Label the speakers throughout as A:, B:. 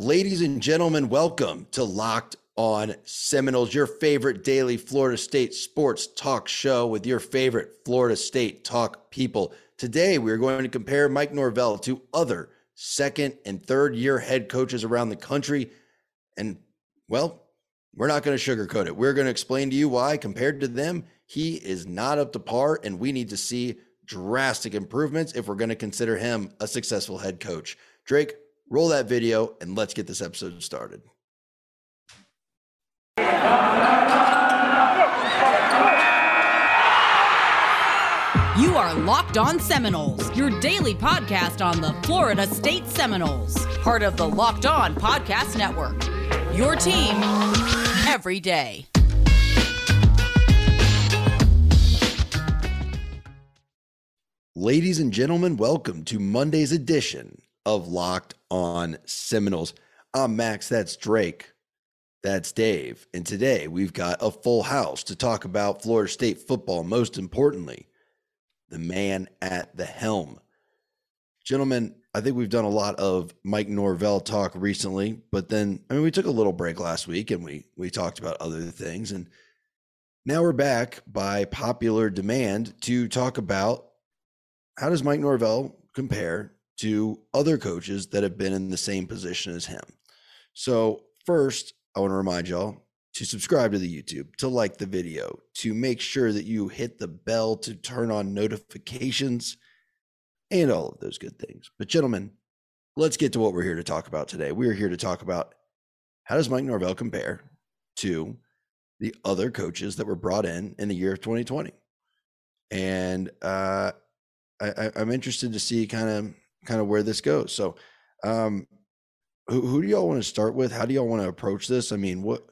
A: Ladies and gentlemen, welcome to Locked on Seminoles, your favorite daily Florida State sports talk show with your favorite Florida State talk people. Today, we're going to compare Mike Norvell to other second and third year head coaches around the country. And, well, we're not going to sugarcoat it. We're going to explain to you why, compared to them, he is not up to par, and we need to see drastic improvements if we're going to consider him a successful head coach. Drake, roll that video and let's get this episode started.
B: You are Locked On Seminoles, your daily podcast on the Florida State Seminoles, part of the Locked On Podcast Network. Your team every day.
A: Ladies and gentlemen, welcome to Monday's edition of Locked On Seminoles. I'm Max, that's Drake, that's Dave. And today we've got a full house to talk about Florida State football. Most importantly, the man at the helm. Gentlemen, I think we've done a lot of Mike Norvell talk recently, but then I mean we took a little break last week and we we talked about other things and now we're back by popular demand to talk about how does Mike Norvell compare to other coaches that have been in the same position as him? So, first, I want to remind y'all to subscribe to the YouTube, to like the video, to make sure that you hit the bell to turn on notifications and all of those good things. But, gentlemen, let's get to what we're here to talk about today. We're here to talk about how does Mike Norvell compare to the other coaches that were brought in in the year of 2020? And uh, I, am interested to see kind of kind of where this goes. So, um, who, who do y'all want to start with? How do y'all want to approach this? I mean, what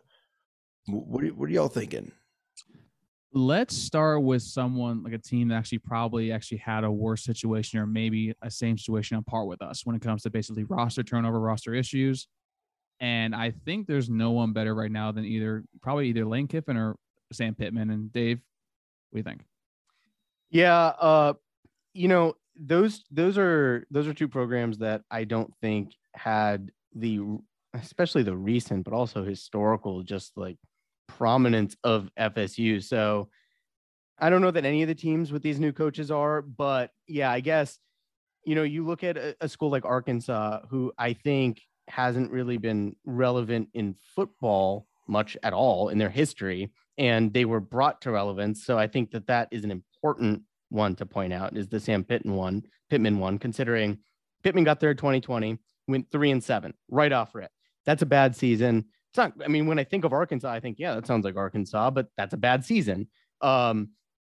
A: what are, what are y'all thinking?
C: Let's start with someone like a team that actually probably actually had a worse situation or maybe a same situation on par with us when it comes to basically roster turnover, roster issues. And I think there's no one better right now than either probably either Lane Kiffin or Sam Pittman. And Dave, what do you think?
D: Yeah, uh, you know those those are those are two programs that I don't think had the especially the recent but also historical just like prominence of FSU. So I don't know that any of the teams with these new coaches are, but yeah, I guess you know, you look at a, a school like Arkansas who I think hasn't really been relevant in football much at all in their history and they were brought to relevance. So I think that that is an important one to point out is the Sam Pittman one, Pittman one, considering Pittman got there in 2020, went three and seven right off rip. That's a bad season. It's not, I mean, when I think of Arkansas, I think, yeah, that sounds like Arkansas, but that's a bad season. Um,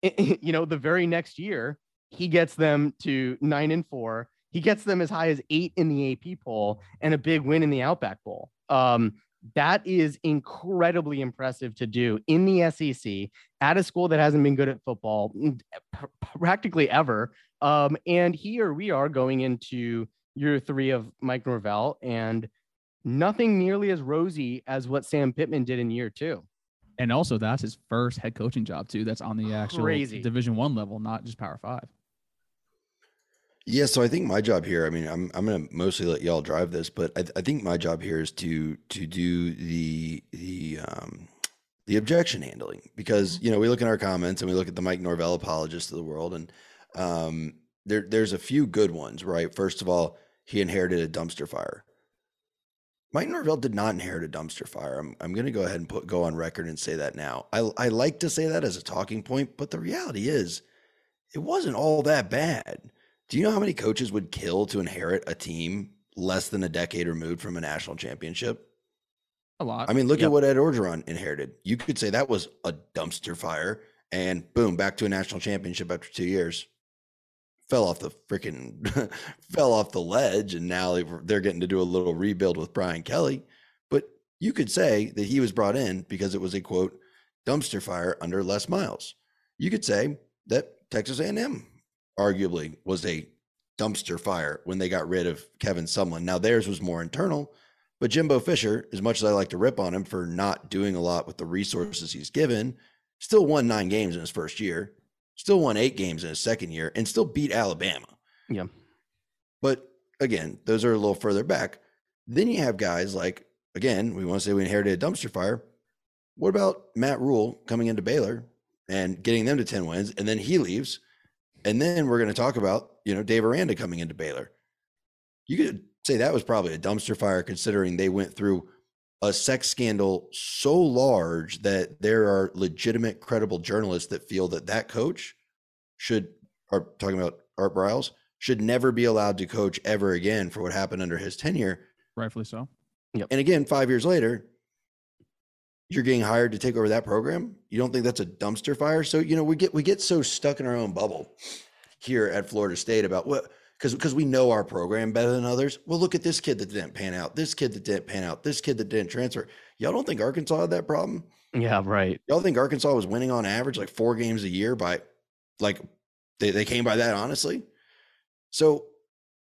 D: it, you know, the very next year, he gets them to nine and four. He gets them as high as eight in the AP poll and a big win in the Outback Bowl. Um, that is incredibly impressive to do in the SEC at a school that hasn't been good at football mm, practically ever. Um, and here we are going into year three of Mike Norvell, and nothing nearly as rosy as what Sam Pittman did in year two.
C: And also, that's his first head coaching job too. That's on the actual Crazy. Division One level, not just Power Five.
A: Yeah, so I think my job here, I mean, I'm I'm gonna mostly let y'all drive this, but I, I think my job here is to to do the the um the objection handling because mm-hmm. you know we look in our comments and we look at the Mike Norvell apologists of the world and um there there's a few good ones, right? First of all, he inherited a dumpster fire. Mike Norvell did not inherit a dumpster fire. I'm I'm gonna go ahead and put go on record and say that now. I I like to say that as a talking point, but the reality is it wasn't all that bad do you know how many coaches would kill to inherit a team less than a decade removed from a national championship?
C: A lot.
A: I mean, look yep. at what Ed Orgeron inherited. You could say that was a dumpster fire, and boom, back to a national championship after two years. Fell off the freaking, fell off the ledge, and now they're getting to do a little rebuild with Brian Kelly. But you could say that he was brought in because it was a quote dumpster fire under Les Miles. You could say that Texas A&M arguably was a dumpster fire when they got rid of Kevin Sumlin. Now theirs was more internal, but Jimbo Fisher, as much as I like to rip on him for not doing a lot with the resources he's given, still won nine games in his first year, still won eight games in his second year, and still beat Alabama.
D: Yeah.
A: But again, those are a little further back. Then you have guys like, again, we want to say we inherited a dumpster fire. What about Matt Rhule coming into Baylor and getting them to 10 wins? And then he leaves. And then we're going to talk about, you know, Dave Aranda coming into Baylor. You could say that was probably a dumpster fire considering they went through a sex scandal so large that there are legitimate, credible journalists that feel that that coach should, are talking about Art Briles, should never be allowed to coach ever again for what happened under his tenure.
C: Rightfully so.
A: Yep. And again, five years later, you're getting hired to take over that program. You don't think that's a dumpster fire? So you know we get we get so stuck in our own bubble here at Florida State about what because because we know our program better than others. Well, look at this kid that didn't pan out. This kid that didn't pan out. This kid that didn't transfer. Y'all don't think Arkansas had that problem?
D: Yeah, right.
A: Y'all think Arkansas was winning on average like four games a year by like they, they came by that honestly? So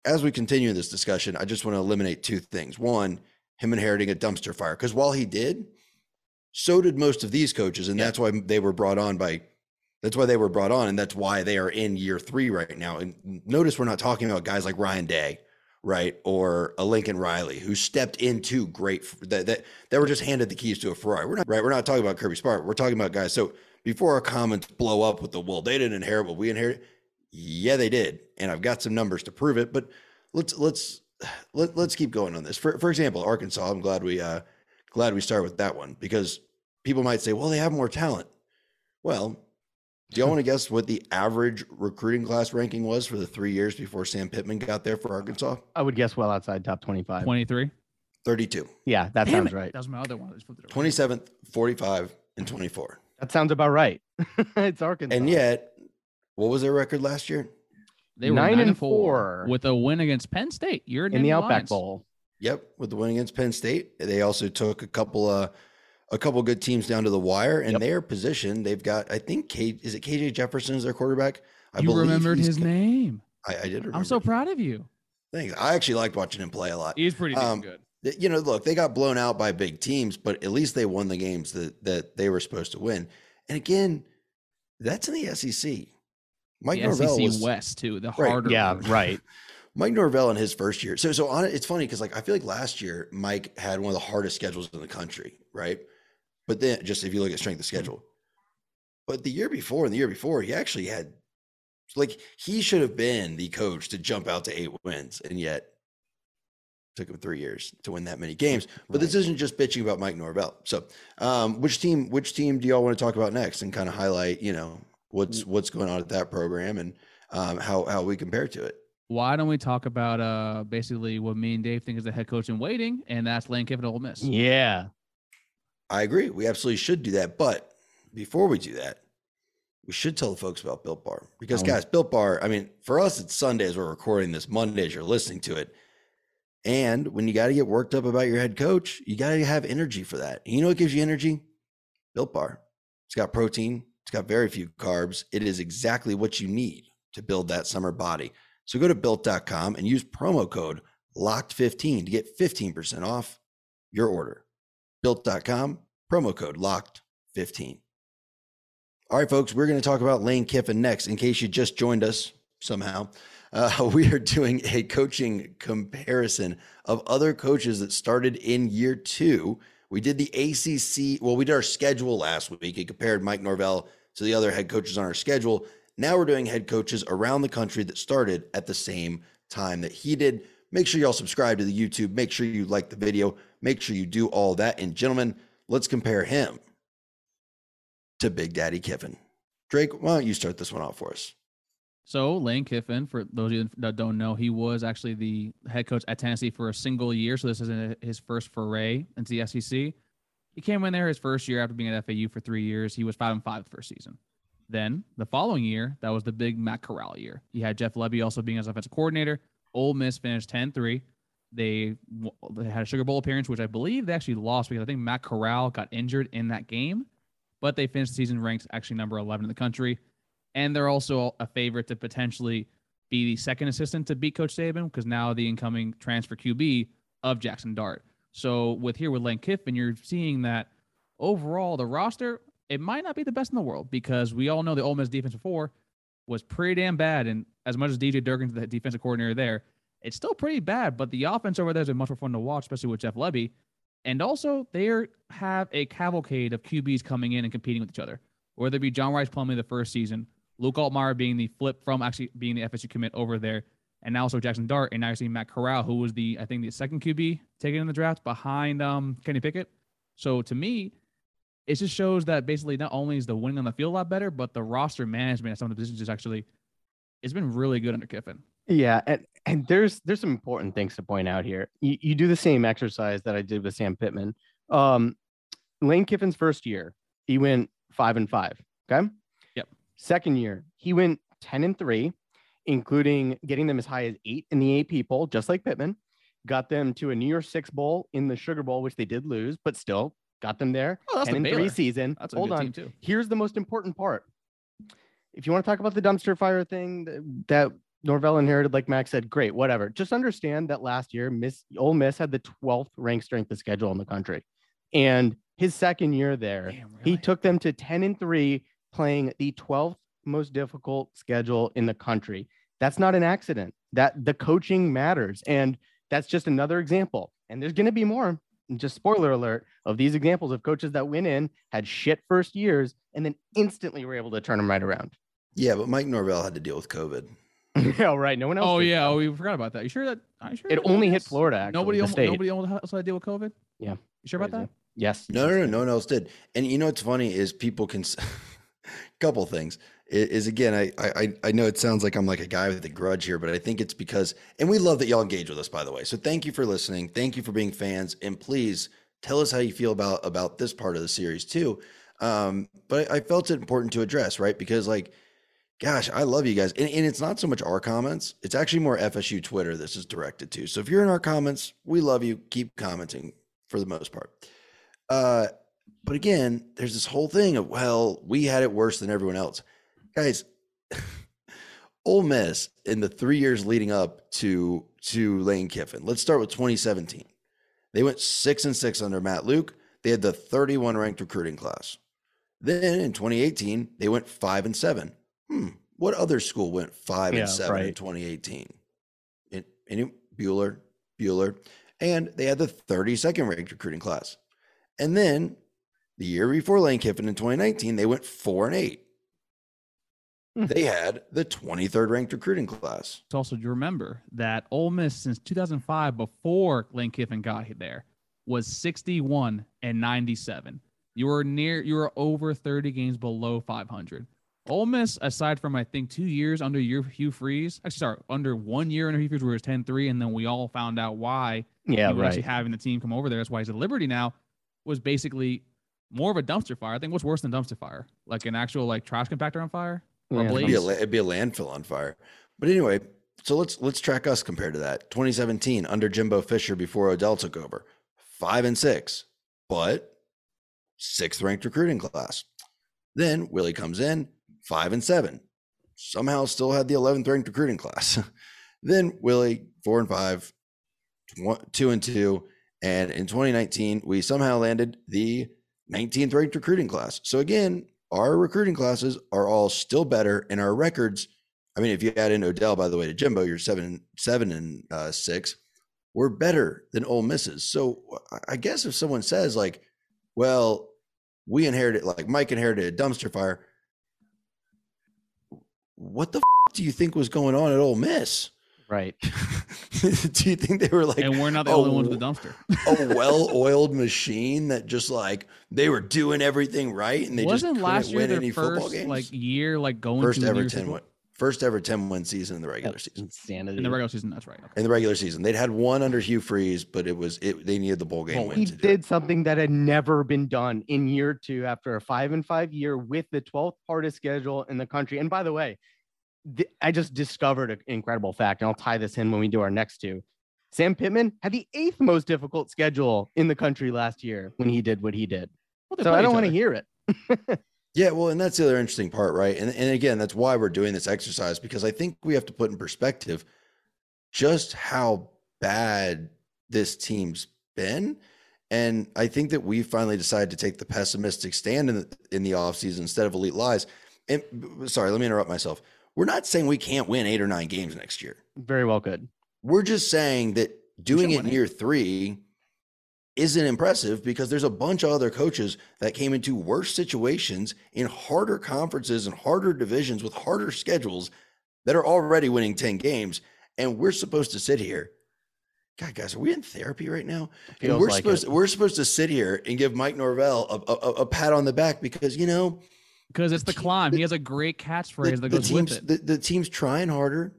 A: as we continue this discussion, I just want to eliminate two things. One, him inheriting a dumpster fire. Because while he did, so did most of these coaches. And yeah. that's why they were brought on by that's why they were brought on. And that's why they are in year three right now. And notice we're not talking about guys like Ryan Day, right? Or a Lincoln Riley who stepped into great that that, that were just handed the keys to a Ferrari. We're not right. We're not talking about Kirby Smart. We're talking about guys. So before our comments blow up with the well, they didn't inherit what we inherited. Yeah, they did. And I've got some numbers to prove it, but let's let's let, let's keep going on this. For for example, Arkansas, I'm glad we uh glad we start with that one because people might say, well, they have more talent. Well, do y'all hmm. want to guess what the average recruiting class ranking was for the three years before Sam Pittman got there for Arkansas?
D: I would guess well outside top 25.
C: 23.
A: 32.
D: Yeah, that Damn sounds
C: it.
D: right.
C: That was my other one.
A: 27th, 45, and 24.
D: That sounds about right. it's Arkansas.
A: And yet, what was their record last year?
C: They were nine, nine and four, four, with a win against Penn State. You're
D: in the Outback Lions. Bowl.
A: Yep, with the win against Penn State. They also took a couple of a couple good teams down to the wire, and yep. their position they've got. I think K is it KJ Jefferson is their quarterback.
C: I you remembered his name.
A: I, I did. Remember.
C: I'm so proud of you.
A: Thanks. I actually liked watching him play a lot.
C: He's pretty um, good.
A: You know, look, they got blown out by big teams, but at least they won the games that that they were supposed to win. And again, that's in the SEC.
C: Mike the Norvell SEC was, West too. The harder,
D: right, yeah, right.
A: Mike Norvell in his first year. So, so on it's funny because like I feel like last year Mike had one of the hardest schedules in the country, right? But then, just if you look at strength of schedule, but the year before and the year before, he actually had like he should have been the coach to jump out to eight wins, and yet took him three years to win that many games. But right. this isn't just bitching about Mike Norvell. So, um, which team? Which team do y'all want to talk about next, and kind of highlight, you know, what's what's going on at that program and um, how how we compare to it.
C: Why don't we talk about uh basically what me and Dave think is the head coach in waiting, and that's Lane Kiffin at Ole Miss.
D: Yeah,
A: I agree. We absolutely should do that. But before we do that, we should tell the folks about Built Bar because, oh. guys, Built Bar. I mean, for us, it's Sundays. We're recording this Mondays. You're listening to it. And when you got to get worked up about your head coach, you got to have energy for that. And you know what gives you energy? Built Bar. It's got protein, it's got very few carbs. It is exactly what you need to build that summer body. So go to built.com and use promo code LOCKED15 to get 15% off your order. Built.com, promo code LOCKED15. All right, folks, we're going to talk about Lane Kiffin next. In case you just joined us somehow, uh, we are doing a coaching comparison of other coaches that started in year two. We did the ACC, well, we did our schedule last week and compared Mike Norvell to the other head coaches on our schedule. Now we're doing head coaches around the country that started at the same time that he did. Make sure y'all subscribe to the YouTube. Make sure you like the video. Make sure you do all that. And gentlemen, let's compare him to Big Daddy Kiffin. Drake, why don't you start this one off for us?
C: So Lane Kiffin, for those of you that don't know, he was actually the head coach at Tennessee for a single year. So this isn't his first foray into the SEC. He came in there his first year after being at FAU for three years. He was five and five the first season. Then the following year, that was the big Matt Corral year. He had Jeff Lebby also being his offensive coordinator. Ole Miss finished 10 3. They, they had a Sugar Bowl appearance, which I believe they actually lost because I think Matt Corral got injured in that game. But they finished the season ranked actually number 11 in the country. And they're also a favorite to potentially be the second assistant to beat Coach Saban because now the incoming transfer QB of Jackson Dart. So with here with Lane Kiffin, you're seeing that overall the roster it might not be the best in the world because we all know the Ole Miss defense before was pretty damn bad. And as much as DJ Durkin's the defensive coordinator there, it's still pretty bad. But the offense over there is much more fun to watch, especially with Jeff Lebby. And also, they have a cavalcade of QBs coming in and competing with each other. Whether it be John Rhys Plumlee the first season, Luke Altmyer being the flip from actually being the FSU commit over there, and now also Jackson Dart, and now you're seeing Matt Corral, who was the I think the second QB taken in the draft behind um, Kenny Pickett. So to me, it just shows that basically not only is the winning on the field a lot better, but the roster management at some of the positions is actually it's been really good under Kiffin.
D: Yeah, and and there's there's some important things to point out here. You, you do the same exercise that I did with Sam Pittman. Um, Lane Kiffin's first year, he went five and five. Okay.
C: Yep.
D: Second year, he went ten and three, including getting them as high as eight in the AP poll, just like Pittman. Got them to a New Year's Six bowl in the Sugar Bowl, which they did lose, but still got them there.
C: Oh, that's
D: and
C: Baylor.
D: three season.
C: That's a
D: Hold
C: good
D: on.
C: team too.
D: Here's the most important part. If you want to talk about the dumpster fire thing that, Norvell inherited, like Max said, great, whatever. Just understand that last year, Miss Ole Miss had the 12th ranked strength of schedule in the country, and his second year there,
C: Damn,
D: he took them to 10 and three, playing the 12th most difficult schedule in the country. That's not an accident. That the coaching matters, and that's just another example. And there's going to be more. Just spoiler alert of these examples of coaches that went in had shit first years and then instantly were able to turn them right around.
A: Yeah, but Mike Norvell had to deal with COVID.
D: yeah, right. No one else.
C: Oh yeah, oh we forgot about that. You sure that? I sure
D: It only hit? Florida. Actually,
C: Nobody,
D: the state.
C: nobody else had to deal with COVID.
D: Yeah.
C: You sure about
D: Crazy.
C: that?
D: Yes.
A: No, no, no, no one else did. And you know what's funny is people can. couple things I- is, again, I, I I know it sounds like I'm like a guy with a grudge here, but I think it's because, and we love that y'all engage with us, by the way. So thank you for listening. Thank you for being fans, and please tell us how you feel about about this part of the series too. Um, but I, I felt it important to address, right? Because like, gosh, I love you guys, and, and it's not so much our comments; it's actually more FSU Twitter this is directed to. So if you're in our comments, we love you. Keep commenting for the most part. Uh, but again, there's this whole thing of, well, we had it worse than everyone else. Guys, Ole Miss in the three years leading up to to Lane Kiffin. Let's start with 2017. They went six and six under Matt Luke. They had the 31 ranked recruiting class. Then in 2018, they went five and seven. Hmm. What other school went five
D: Yeah,
A: and seven in
D: right.
A: 2018? In, any Bueller, Bueller, and they had the 32nd ranked recruiting class. And then the year before Lane Kiffin in 2019, they went four and eight. They had the 23rd ranked recruiting class.
C: to also remember that Ole Miss since 2005, before Lane Kiffin got there, was 61 and 97. You were near, you were over 30 games below 500. Ole Miss, aside from I think two years under your Hugh Freeze, actually sorry, under one year under Hugh Freeze, where it was 10-3, and then we all found out why
D: Yeah,
C: he was
D: right.
C: actually having the team come over there. That's why he's at Liberty now. Was basically more of a dumpster fire. I think what's worse than dumpster fire, like an actual like trash compactor on fire. Or
D: Yeah.
C: blaze.
A: It'd be, a, it'd be a landfill on fire. But anyway, so let's let's track us compared to that. 2017 under Jimbo Fisher before Odell took over, five and six, but sixth ranked recruiting class. Then Willie comes in, five and seven, somehow still had the 11th ranked recruiting class. then Willie four and five, tw- two and two, and in 2019 we somehow landed the 19th ranked recruiting class. So again, our recruiting classes are all still better, and our records. I mean, if you add in Odell, by the way, to Jimbo, you're seven, seven and uh, six. We're better than Ole Misses. So I- guess if someone says like, "Well, we inherited like Mike inherited a dumpster fire," what the f- do you think was going on at Ole Miss?
D: Right.
A: do you think they were like
C: and we're not the
A: oh,
C: only ones with the oh, dumpster.
A: a well-oiled machine that just like they were doing everything right and they
C: Wasn't
A: just
C: last
A: couldn't
C: year
A: win
C: their
A: any football
C: first
A: games?
C: like year like going
A: first
C: to
A: ever
C: New
A: 10
C: Year's
A: win, first ever 10 win season in the regular
D: That's
A: season.
D: insanity.
C: in the regular season? That's right. Okay.
A: In the regular season, they'd had one under Hugh Freeze, but it was it. They needed the bowl game
D: Well,
A: win.
D: he
A: to do it.
D: did something that had never been done in year two after a five and five year with the 12th hardest schedule in the country. And by the way, th- I just discovered an incredible fact, and I'll tie this in when we do our next two. Sam Pittman had the eighth most difficult schedule in the country last year when he did what he did.
C: Well,
D: So I don't want to hear it.
A: Yeah, well, and that's the other interesting part, right? And and again, that's why we're doing this exercise because I think we have to put in perspective just how bad this team's been. And I think that we finally decided to take the pessimistic stand in the in the offseason instead of elite lies. And sorry, let me interrupt myself. We're not saying we can't win eight or nine games next year.
D: Very well, good.
A: We're just saying that doing it in year three isn't impressive because there's a bunch of other coaches that came into worse situations in harder conferences and harder divisions with harder schedules that are already winning 10 games. And we're supposed to sit here. God, guys, are we in therapy right now? And we're
D: like
A: supposed
D: it.
A: we're supposed to sit here and give Mike Norvell a, a, a pat on the back because you know
C: because it's the climb.
A: the-
C: He has a great catchphrase
A: the,
C: that goes
A: team's
C: with it.
A: the, the team's trying harder.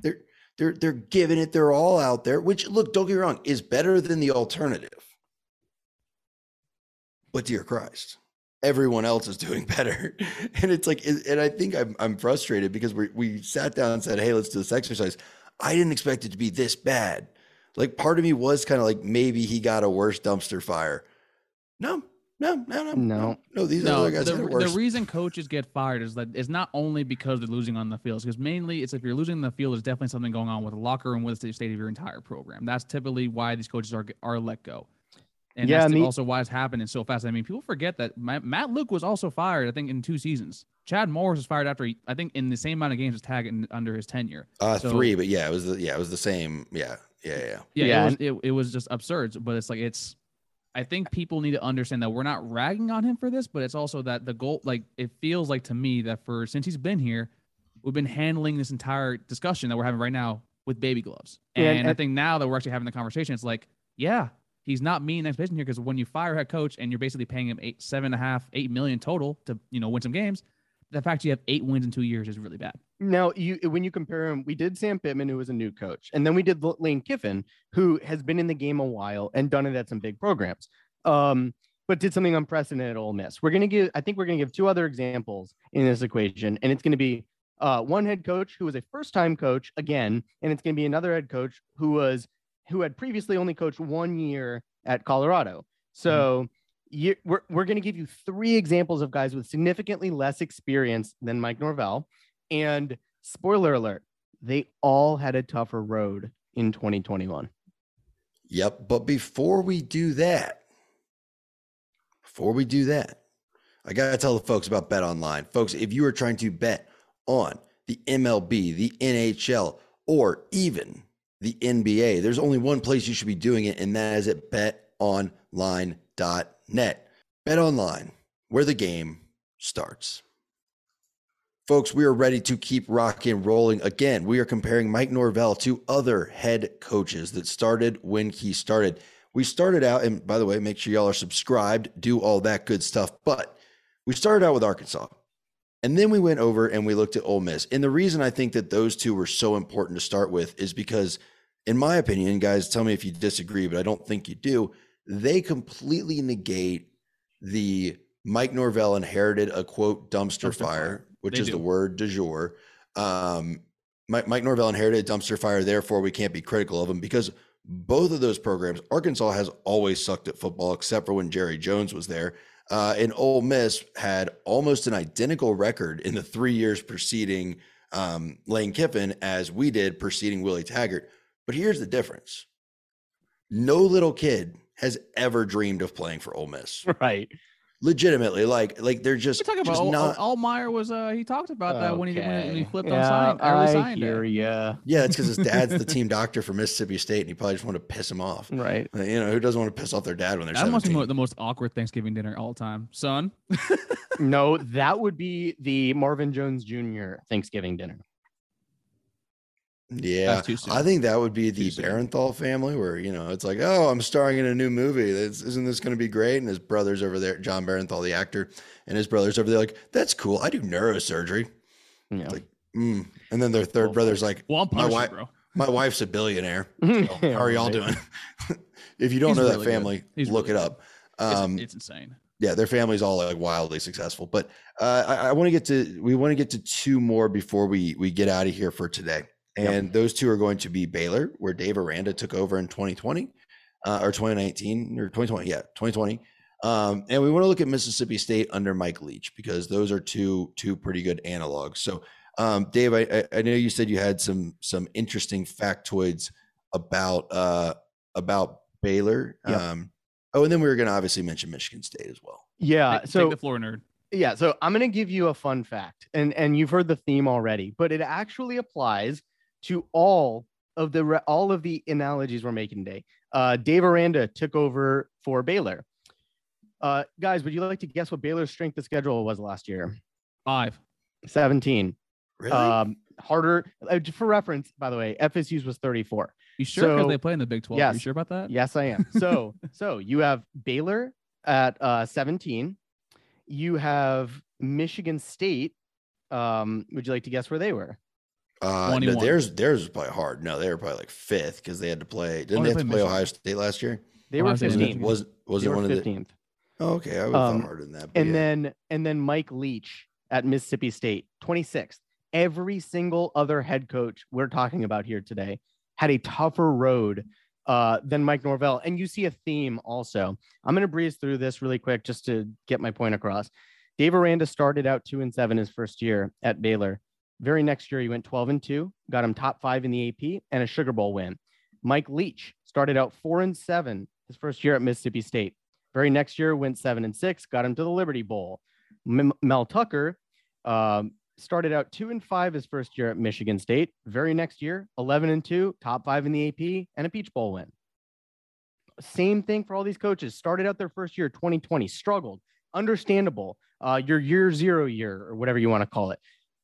A: They're they're they're giving it their all out there, which look, don't get me wrong, is better than the alternative. But dear Christ, everyone else is doing better, and it's like, and I think I'm I'm frustrated because we we sat down and said, hey, let's do this exercise. I didn't expect it to be this bad. Like part of me was kind of like maybe he got a worse dumpster fire. No, no, no, no,
D: No.
A: no. These
C: No,
A: other guys
C: the,
A: had it
C: the reason coaches get fired is that it's not only because they're losing on the field, because mainly it's if you're losing on the field, there's definitely something going on with the locker room, with the state of your entire program. That's typically why these coaches are are let go. And
D: Yeah,
C: that's
D: me-
C: also why it's happening so fast. I mean, people forget that Ma- Matt Luke was also fired, I think, in two seasons. Chad Morris was fired after, he, I think, in the same amount of games as Tag in, under his tenure.
A: Uh,
C: So-
A: three, but yeah, it was the yeah, it was the same. Yeah, yeah, yeah.
C: Yeah,
D: Yeah,
C: it, was, it, it was just absurd. But it's like it's. I think people need to understand that we're not ragging on him for this, but it's also that the goal, like it feels like to me that for since he's been here, we've been handling this entire discussion that we're having right now with baby gloves.
D: Yeah,
C: And,
D: and-
C: I think now that we're actually having the conversation, it's like, yeah, he's not meeting expectation here because when you fire a head coach and you're basically paying him eight, seven and a half, eight million total to you know win some games, the fact you have eight wins in two years is really bad.
D: Now, you when you compare him, we did Sam Pittman, who was a new coach, and then we did Lane Kiffin, who has been in the game a while and done it at some big programs, um, but did something unprecedented at Ole Miss. We're gonna give, I think, we're gonna give two other examples in this equation, and it's gonna be uh, one head coach who was a first-time coach again, and it's gonna be another head coach who was who had previously only coached one year at Colorado. So. You, we're, we're going to give you three examples of guys with significantly less experience than Mike Norvell. And spoiler alert, they all had a tougher road in 2021.
A: Yep. But before we do that, before we do that, I got to tell the folks about Bet Online. Folks, if you are trying to bet on the MLB, the NHL, or even the NBA, there's only one place you should be doing it, and that is at betonline.net. Bet Online, where the game starts. Folks, we are ready to keep rocking and rolling again. We are comparing Mike Norvell to other head coaches that started when he started. We started out, and by the way, make sure y'all are subscribed, do all that good stuff. But we started out with Arkansas. And then we went over and we looked at Ole Miss. And the reason I think that those two were so important to start with is because, in my opinion, guys, tell me if you disagree, but I don't think you do. They completely negate the Mike Norvell inherited a quote dumpster,
C: Dumpster
A: fire,
C: fire.
A: which
C: They
A: is
C: do.
A: the word du jour. Um, Mike, Mike Norvell inherited a dumpster fire, therefore we can't be critical of him because both of those programs, Arkansas has always sucked at football except for when Jerry Jones was there. Uh, and Ole Miss had almost an identical record in the three years preceding um, Lane Kiffin as we did preceding Willie Taggart. But here's the difference: no little kid has ever dreamed of playing for Ole Miss.
D: Right.
A: Legitimately, like like they're just,
C: We're talking
A: just
C: about
A: not.
C: Altmyer was uh he talked about that when he when he flipped on
D: yeah,
C: sign early
D: I
C: sign
D: hear
C: day.
D: ya.
A: yeah, it's because his dad's the team doctor for Mississippi State, and he probably just wanted to piss him off.
D: Right.
A: Uh, You know, who doesn't want to piss off their dad when they're
C: That must be the most awkward Thanksgiving dinner all time, son.
D: No, that would be the Marvin Jones Jr. Thanksgiving dinner.
A: Yeah,
C: That's too soon.
A: I think that would be the. Bernthal family, where you know it's like, oh, I'm starring in a new movie. This, isn't this going to be great? And his brother's over there, Jon Bernthal, the actor, and his brother's over there, like, that's cool. I do neurosurgery.
D: Yeah.
A: Like, mm. And then their third
D: Well,
A: brother's like,
C: Well, I'm
A: My wife-
C: bro.
A: my wife's a billionaire.
D: Yeah,
A: How are y'all doing? if you don't
C: He's
A: know that
C: really good.
A: family, look
C: really
A: it up.
C: It's,
A: Um,
C: it's insane.
A: yeah, their family's all like wildly successful. But uh, I, I want to get to we want to get to two more before we we get out of here for today, and those two are going to be Baylor, where Dave Aranda took over in 2020 uh, or 2019 or 2020, yeah, 2020. Um, and we want to look at Mississippi State under Mike Leach because those are two two pretty good analogs. So, um, Dave, I, I- I know you said you had some some interesting factoids about uh, about Baylor.
D: Yep.
A: Um, oh, and then we were going to obviously mention Michigan State as well.
D: Yeah.
C: Take-
D: So
C: take the floor, nerd.
D: yeah so i'm going to give you a fun fact and and you've heard the theme already but it actually applies to all of the all of the analogies we're making today. Uh, Dave Aranda took over for Baylor. Uh, guys, would you like to guess what Baylor's strength of schedule was last year?
C: Five.
D: 17.
A: Really?
D: Um, harder uh, for reference, by the way, FSU's was 34.
C: You sure? Because
D: So-
C: they play in the Big 12. Are you sure about that?
D: Yes, I am. So, so you have Baylor at uh, 17. You have Michigan State. Um, would you like to guess where they were?
A: Uh, no, theirs theirs was probably hard. No, they were probably like fifth because they had to play. Didn't
C: Oh,
A: they
C: they
A: have to play
C: Michigan.
A: Ohio State last year?
D: They were
C: State and
D: 15th.
A: Was was
D: They
A: it
D: were
A: one of the?
D: 15th.
A: Oh, okay, I would have
D: Um,
A: thought harder than that.
D: and
A: yeah.
D: then and then Mike Leach at Mississippi State, 26th. Every single other head coach we're talking about here today had a tougher road uh, than Mike Norvell, and you see a theme also. I'm going to breeze through this really quick just to get my point across. Dave Aranda started out two and seven his first year at Baylor. Very next year, he went 12 and two, got him top five in the AP and a Sugar Bowl win. Mike Leach started out four and seven his first year at Mississippi State. Very next year, went seven and six, got him to the Liberty Bowl. M- Mel Tucker um, started out two and five his first year at Michigan State. Very next year, 11 and two, top five in the AP, and a Peach Bowl win. Same thing for all these coaches. Started out their first year, 2020, struggled. Understandable. Uh, your year zero year, or whatever you want to call it.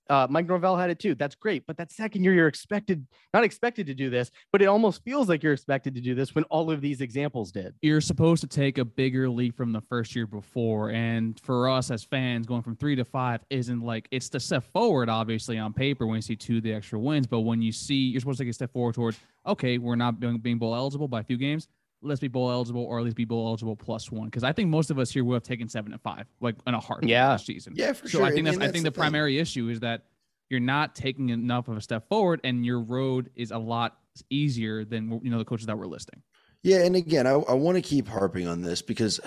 D: Uh, Mike Norvell had it too. That's great. But that second year, you're expected, not expected to do this, but it almost feels like you're expected to do this when all of these examples did.
C: You're supposed to take a bigger leap from the first year before. And for us as fans, going from three to five isn't like it's the step forward, obviously, on paper when you see two the extra wins. But when you see you're supposed to take a step forward towards, okay, we're not being, being bowl eligible by a few games. Let's be bowl eligible or at least be bowl eligible plus one. Because I think most of us here will have taken seven and five, like in a hard
D: Yeah.
C: last season.
A: yeah, for
C: So
A: sure.
C: I think that's
A: mean,
C: I think the,
A: thing.
C: primary issue is that you're not taking enough of a step forward, and your road is a lot easier than you know the coaches that we're listing.
A: Yeah, and again, I, I want to keep harping on this because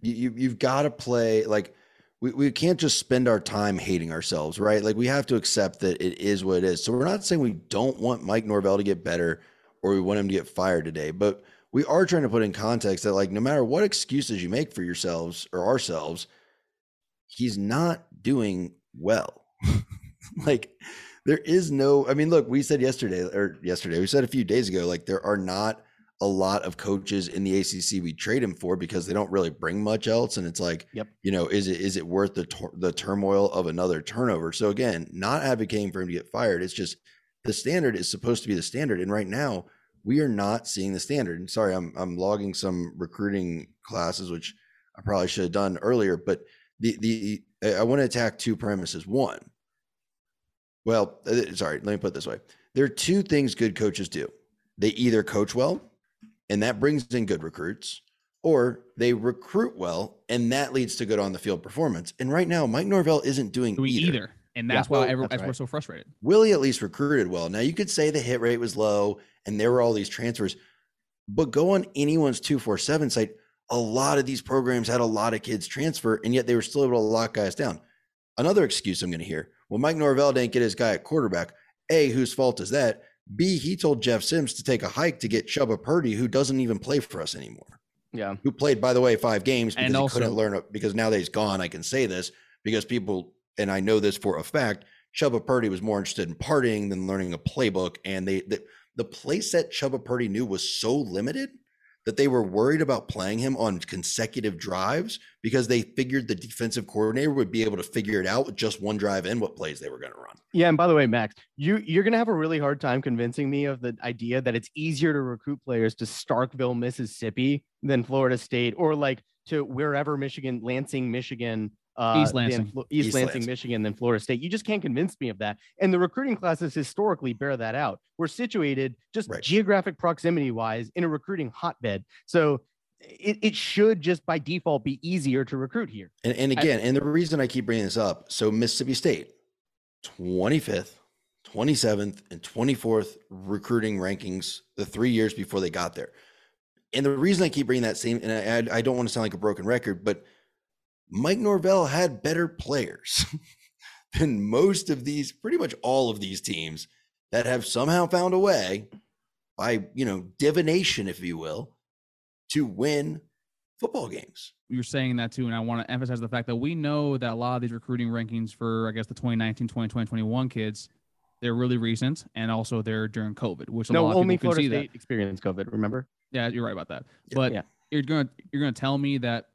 A: you, you you've got to play like we, we can't just spend our time hating ourselves, right? Like we have to accept that it is what it is. So we're not saying we don't want Mike Norvell to get better or we want him to get fired today, but we are trying to put in context that like no matter what excuses you make for yourselves or ourselves, he's not doing well. like there is no i mean look we said yesterday or yesterday we said a few days ago like there are not a lot of coaches in the acc we trade him for because they don't really bring much else and it's like
D: Yep.
A: you know is it is it worth the tor- the turmoil of another turnover so again not advocating for him to get fired it's just the standard is supposed to be the standard and right now we are not seeing the standard and sorry i'm i'm logging some recruiting classes which i probably should have done earlier but the the i want to attack two premises one well, uh, sorry, let me put it this way. There are two things good coaches do. They either coach well, and that brings in good recruits, or they recruit well, and that leads to good on the field performance. And right now, Mike Norvell isn't doing
C: doing
A: either.
C: either. And that's
D: Yeah,
C: why oh,
D: well,
C: everyone,
D: that's
C: we're so frustrated.
A: Willie at least recruited well. Now you could say the hit rate was low and there were all these transfers, but go on anyone's 247 site. A lot of these programs had a lot of kids transfer, and yet they were still able to lock guys down. Another excuse I'm going to hear well, Mike Norvell didn't get his guy at quarterback. A, whose fault is that? B, he told Jeff Sims to take a hike to get Chubba Purdy, who doesn't even play for us anymore
D: Yeah.
A: who played, by the way, five games because
C: And
A: he
C: also-
A: couldn't learn it because now that he's gone, I can say this because people, and I know this for a fact, Chubba Purdy was more interested in partying than learning a playbook. And they, the, the play set Chubba Purdy knew was so limited that they were worried about playing him on consecutive drives because they figured the defensive coordinator would be able to figure it out with just one drive in what plays they were going to run.
D: Yeah, and by the way, Max, you you're gonna have a really hard time convincing me of the idea that it's easier to recruit players to Starkville, Mississippi, than Florida State, or like to wherever Michigan, Lansing, Michigan, uh,
C: East Lansing.
D: Flo- East,
A: East
D: Lansing,
A: Lansing.
D: Michigan, than Florida State. You just can't convince me of that. And the recruiting classes historically bear that out. We're situated just
A: Right.
D: geographic proximity wise in a recruiting hotbed, so it, it should just by default be easier to recruit here.
A: And, and
C: I-
A: again, and the reason I keep bringing this up, so Mississippi State, 25th, 27th, and 24th recruiting rankings the three years before they got there. And the reason I keep bringing that same, and I, I don't want to sound like a broken record, but Mike Norvell had better players than most of these, pretty much all of these teams that have somehow found a way by, you know, divination, if you will, to win football games.
C: You're saying that too, and I want to emphasize the fact that we know that a lot of these recruiting rankings for, I guess, the 2019, 2020, 21 kids they're really recent, and also they're during COVID, which a
D: no,
C: lot of
D: only
C: people can
D: Florida
C: see that.
D: State experienced COVID. Remember?
C: Yeah, you're right about that.
A: Yeah.
C: But
D: Yeah.
C: you're gonna you're gonna tell me that co-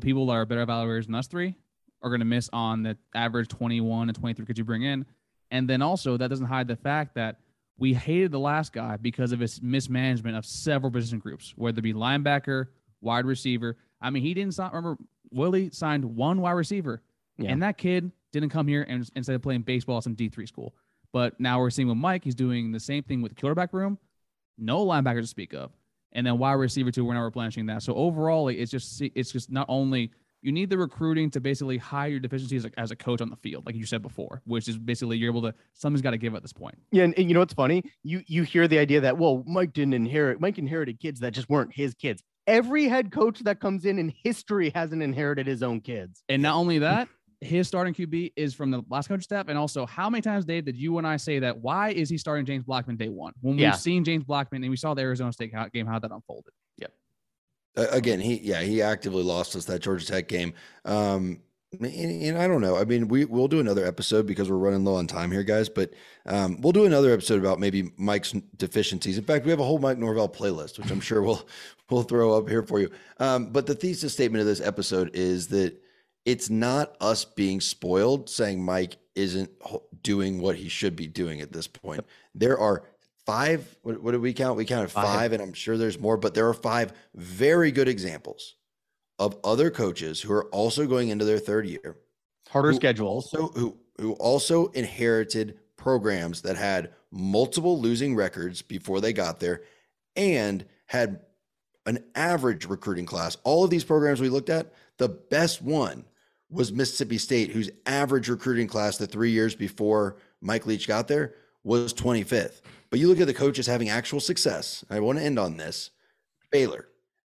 C: people that are better evaluators than us three are gonna miss on the average 21 and 23 could you bring in, and then also that doesn't hide the fact that we hated the last guy because of his mismanagement of several position groups, whether it be linebacker, wide receiver. I mean, he didn't sign. Remember, Willie signed one wide receiver,
D: Yeah.
C: and that kid didn't come here and instead of playing baseball at some D three school. But now we're seeing with Mike, he's doing the same thing with the quarterback room, no linebacker to speak of, and then wide receiver too. We're not replenishing that. So overall, it's just it's just not only you need the recruiting to basically hide your deficiencies as a, as a coach on the field, like you said before, which is basically you're able to something's got to give at this point.
D: Yeah, and, and you know what's funny? You you hear the idea that well, Mike didn't inherit. Mike inherited kids that just weren't his kids. Every head coach that comes in in history hasn't inherited his own kids.
C: And not only that, his starting QB is from the last coach staff. And also, how many times, Dave, did you and I say that? Why is he starting James Blackman day one? When
D: Yeah.
C: we've seen James Blackman and we saw the Arizona State game, how that unfolded.
A: Uh, again, he yeah he actively lost us that Georgia Tech game. Um, and, and I don't know. I mean, we we'll do another episode because we're running low on time here, guys. But um, we'll do another episode about maybe Mike's deficiencies. In fact, we have a whole Mike Norvell playlist, which I'm sure we'll we'll throw up here for you. Um, but the thesis statement of this episode is that it's not us being spoiled, saying Mike isn't doing what he should be doing at this point. There are five. What, what did we count? We counted
D: Five.
A: five, and I'm sure there's more. But there are five very good examples of other coaches who are also going into their third year
D: Harder
A: who
D: schedules.
A: also who who also inherited programs that had multiple losing records before they got there and had an average recruiting class. All of these programs we looked at, the best one was Mississippi State, whose average recruiting class the three years before Mike Leach got there was 25th. But you look at the coaches having actual success. I want to end on this. Baylor,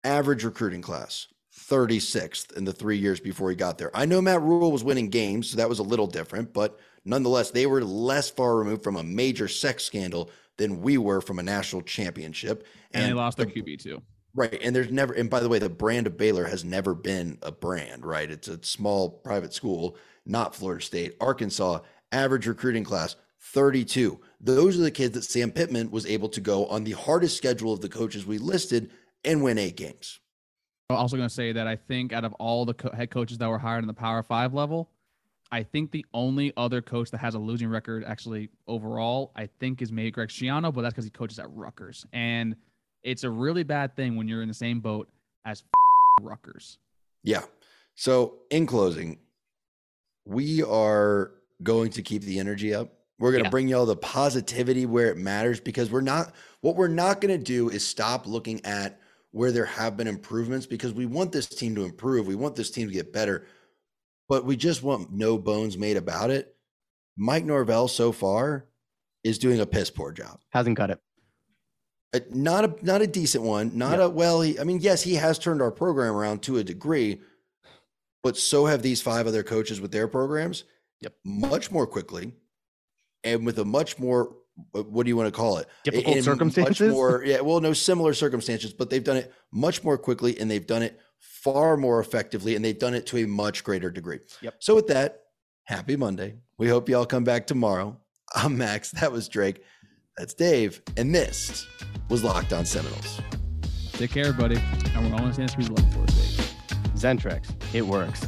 A: average recruiting class, 36th in the three years before he got there. I know Matt Rhule was winning games, so that was a little different, but nonetheless, they were less far removed from a major sex scandal than we were from a national championship.
C: And, they lost
A: the-
C: their QB too.
A: Right. And there's never, and by the way, the brand of Baylor has never been a brand, right? It's a small private school, not Florida State. Arkansas, average recruiting class, 32. Those are the kids that Sam Pittman was able to go on the hardest schedule of the coaches we listed and win eight games.
C: I'm also going to say that I think out of all the co- head coaches that were hired in the Power Five level, I think the only other coach that has a losing record actually overall, I think, is maybe Greg Schiano, but that's because he coaches at Rutgers, and it's a really bad thing when you're in the same boat as Rutgers.
A: Yeah. So, in closing, we are going to keep the energy up. We're going to
C: Yeah.
A: bring y'all the positivity where it matters because we're not, what we're not going to do is stop looking at where there have been improvements because we want this team to improve. We want this team to get better, but we just want no bones made about it. Mike Norvell so far is doing a piss poor job.
D: Hasn't cut it.
A: Uh, not a not a decent one. Not
D: Yeah.
A: a well. He, I mean, yes, he has turned our program around to a degree, but so have these five other coaches with their programs.
D: Yep.
A: much more quickly, and with a much more uh, what do you want to call it?
D: Difficult
A: In
D: circumstances?
A: Much more, yeah. Well, no similar circumstances, but they've done it much more quickly, and they've done it far more effectively, and they've done it to a much greater degree.
D: Yep.
A: So with that, happy Monday. We hope y'all come back tomorrow. I'm Max. That was Drake. That's Dave. And this was Locked On Seminoles.
C: Take care, buddy. and we're all in the same speed level for State.
D: Zentrex. It works.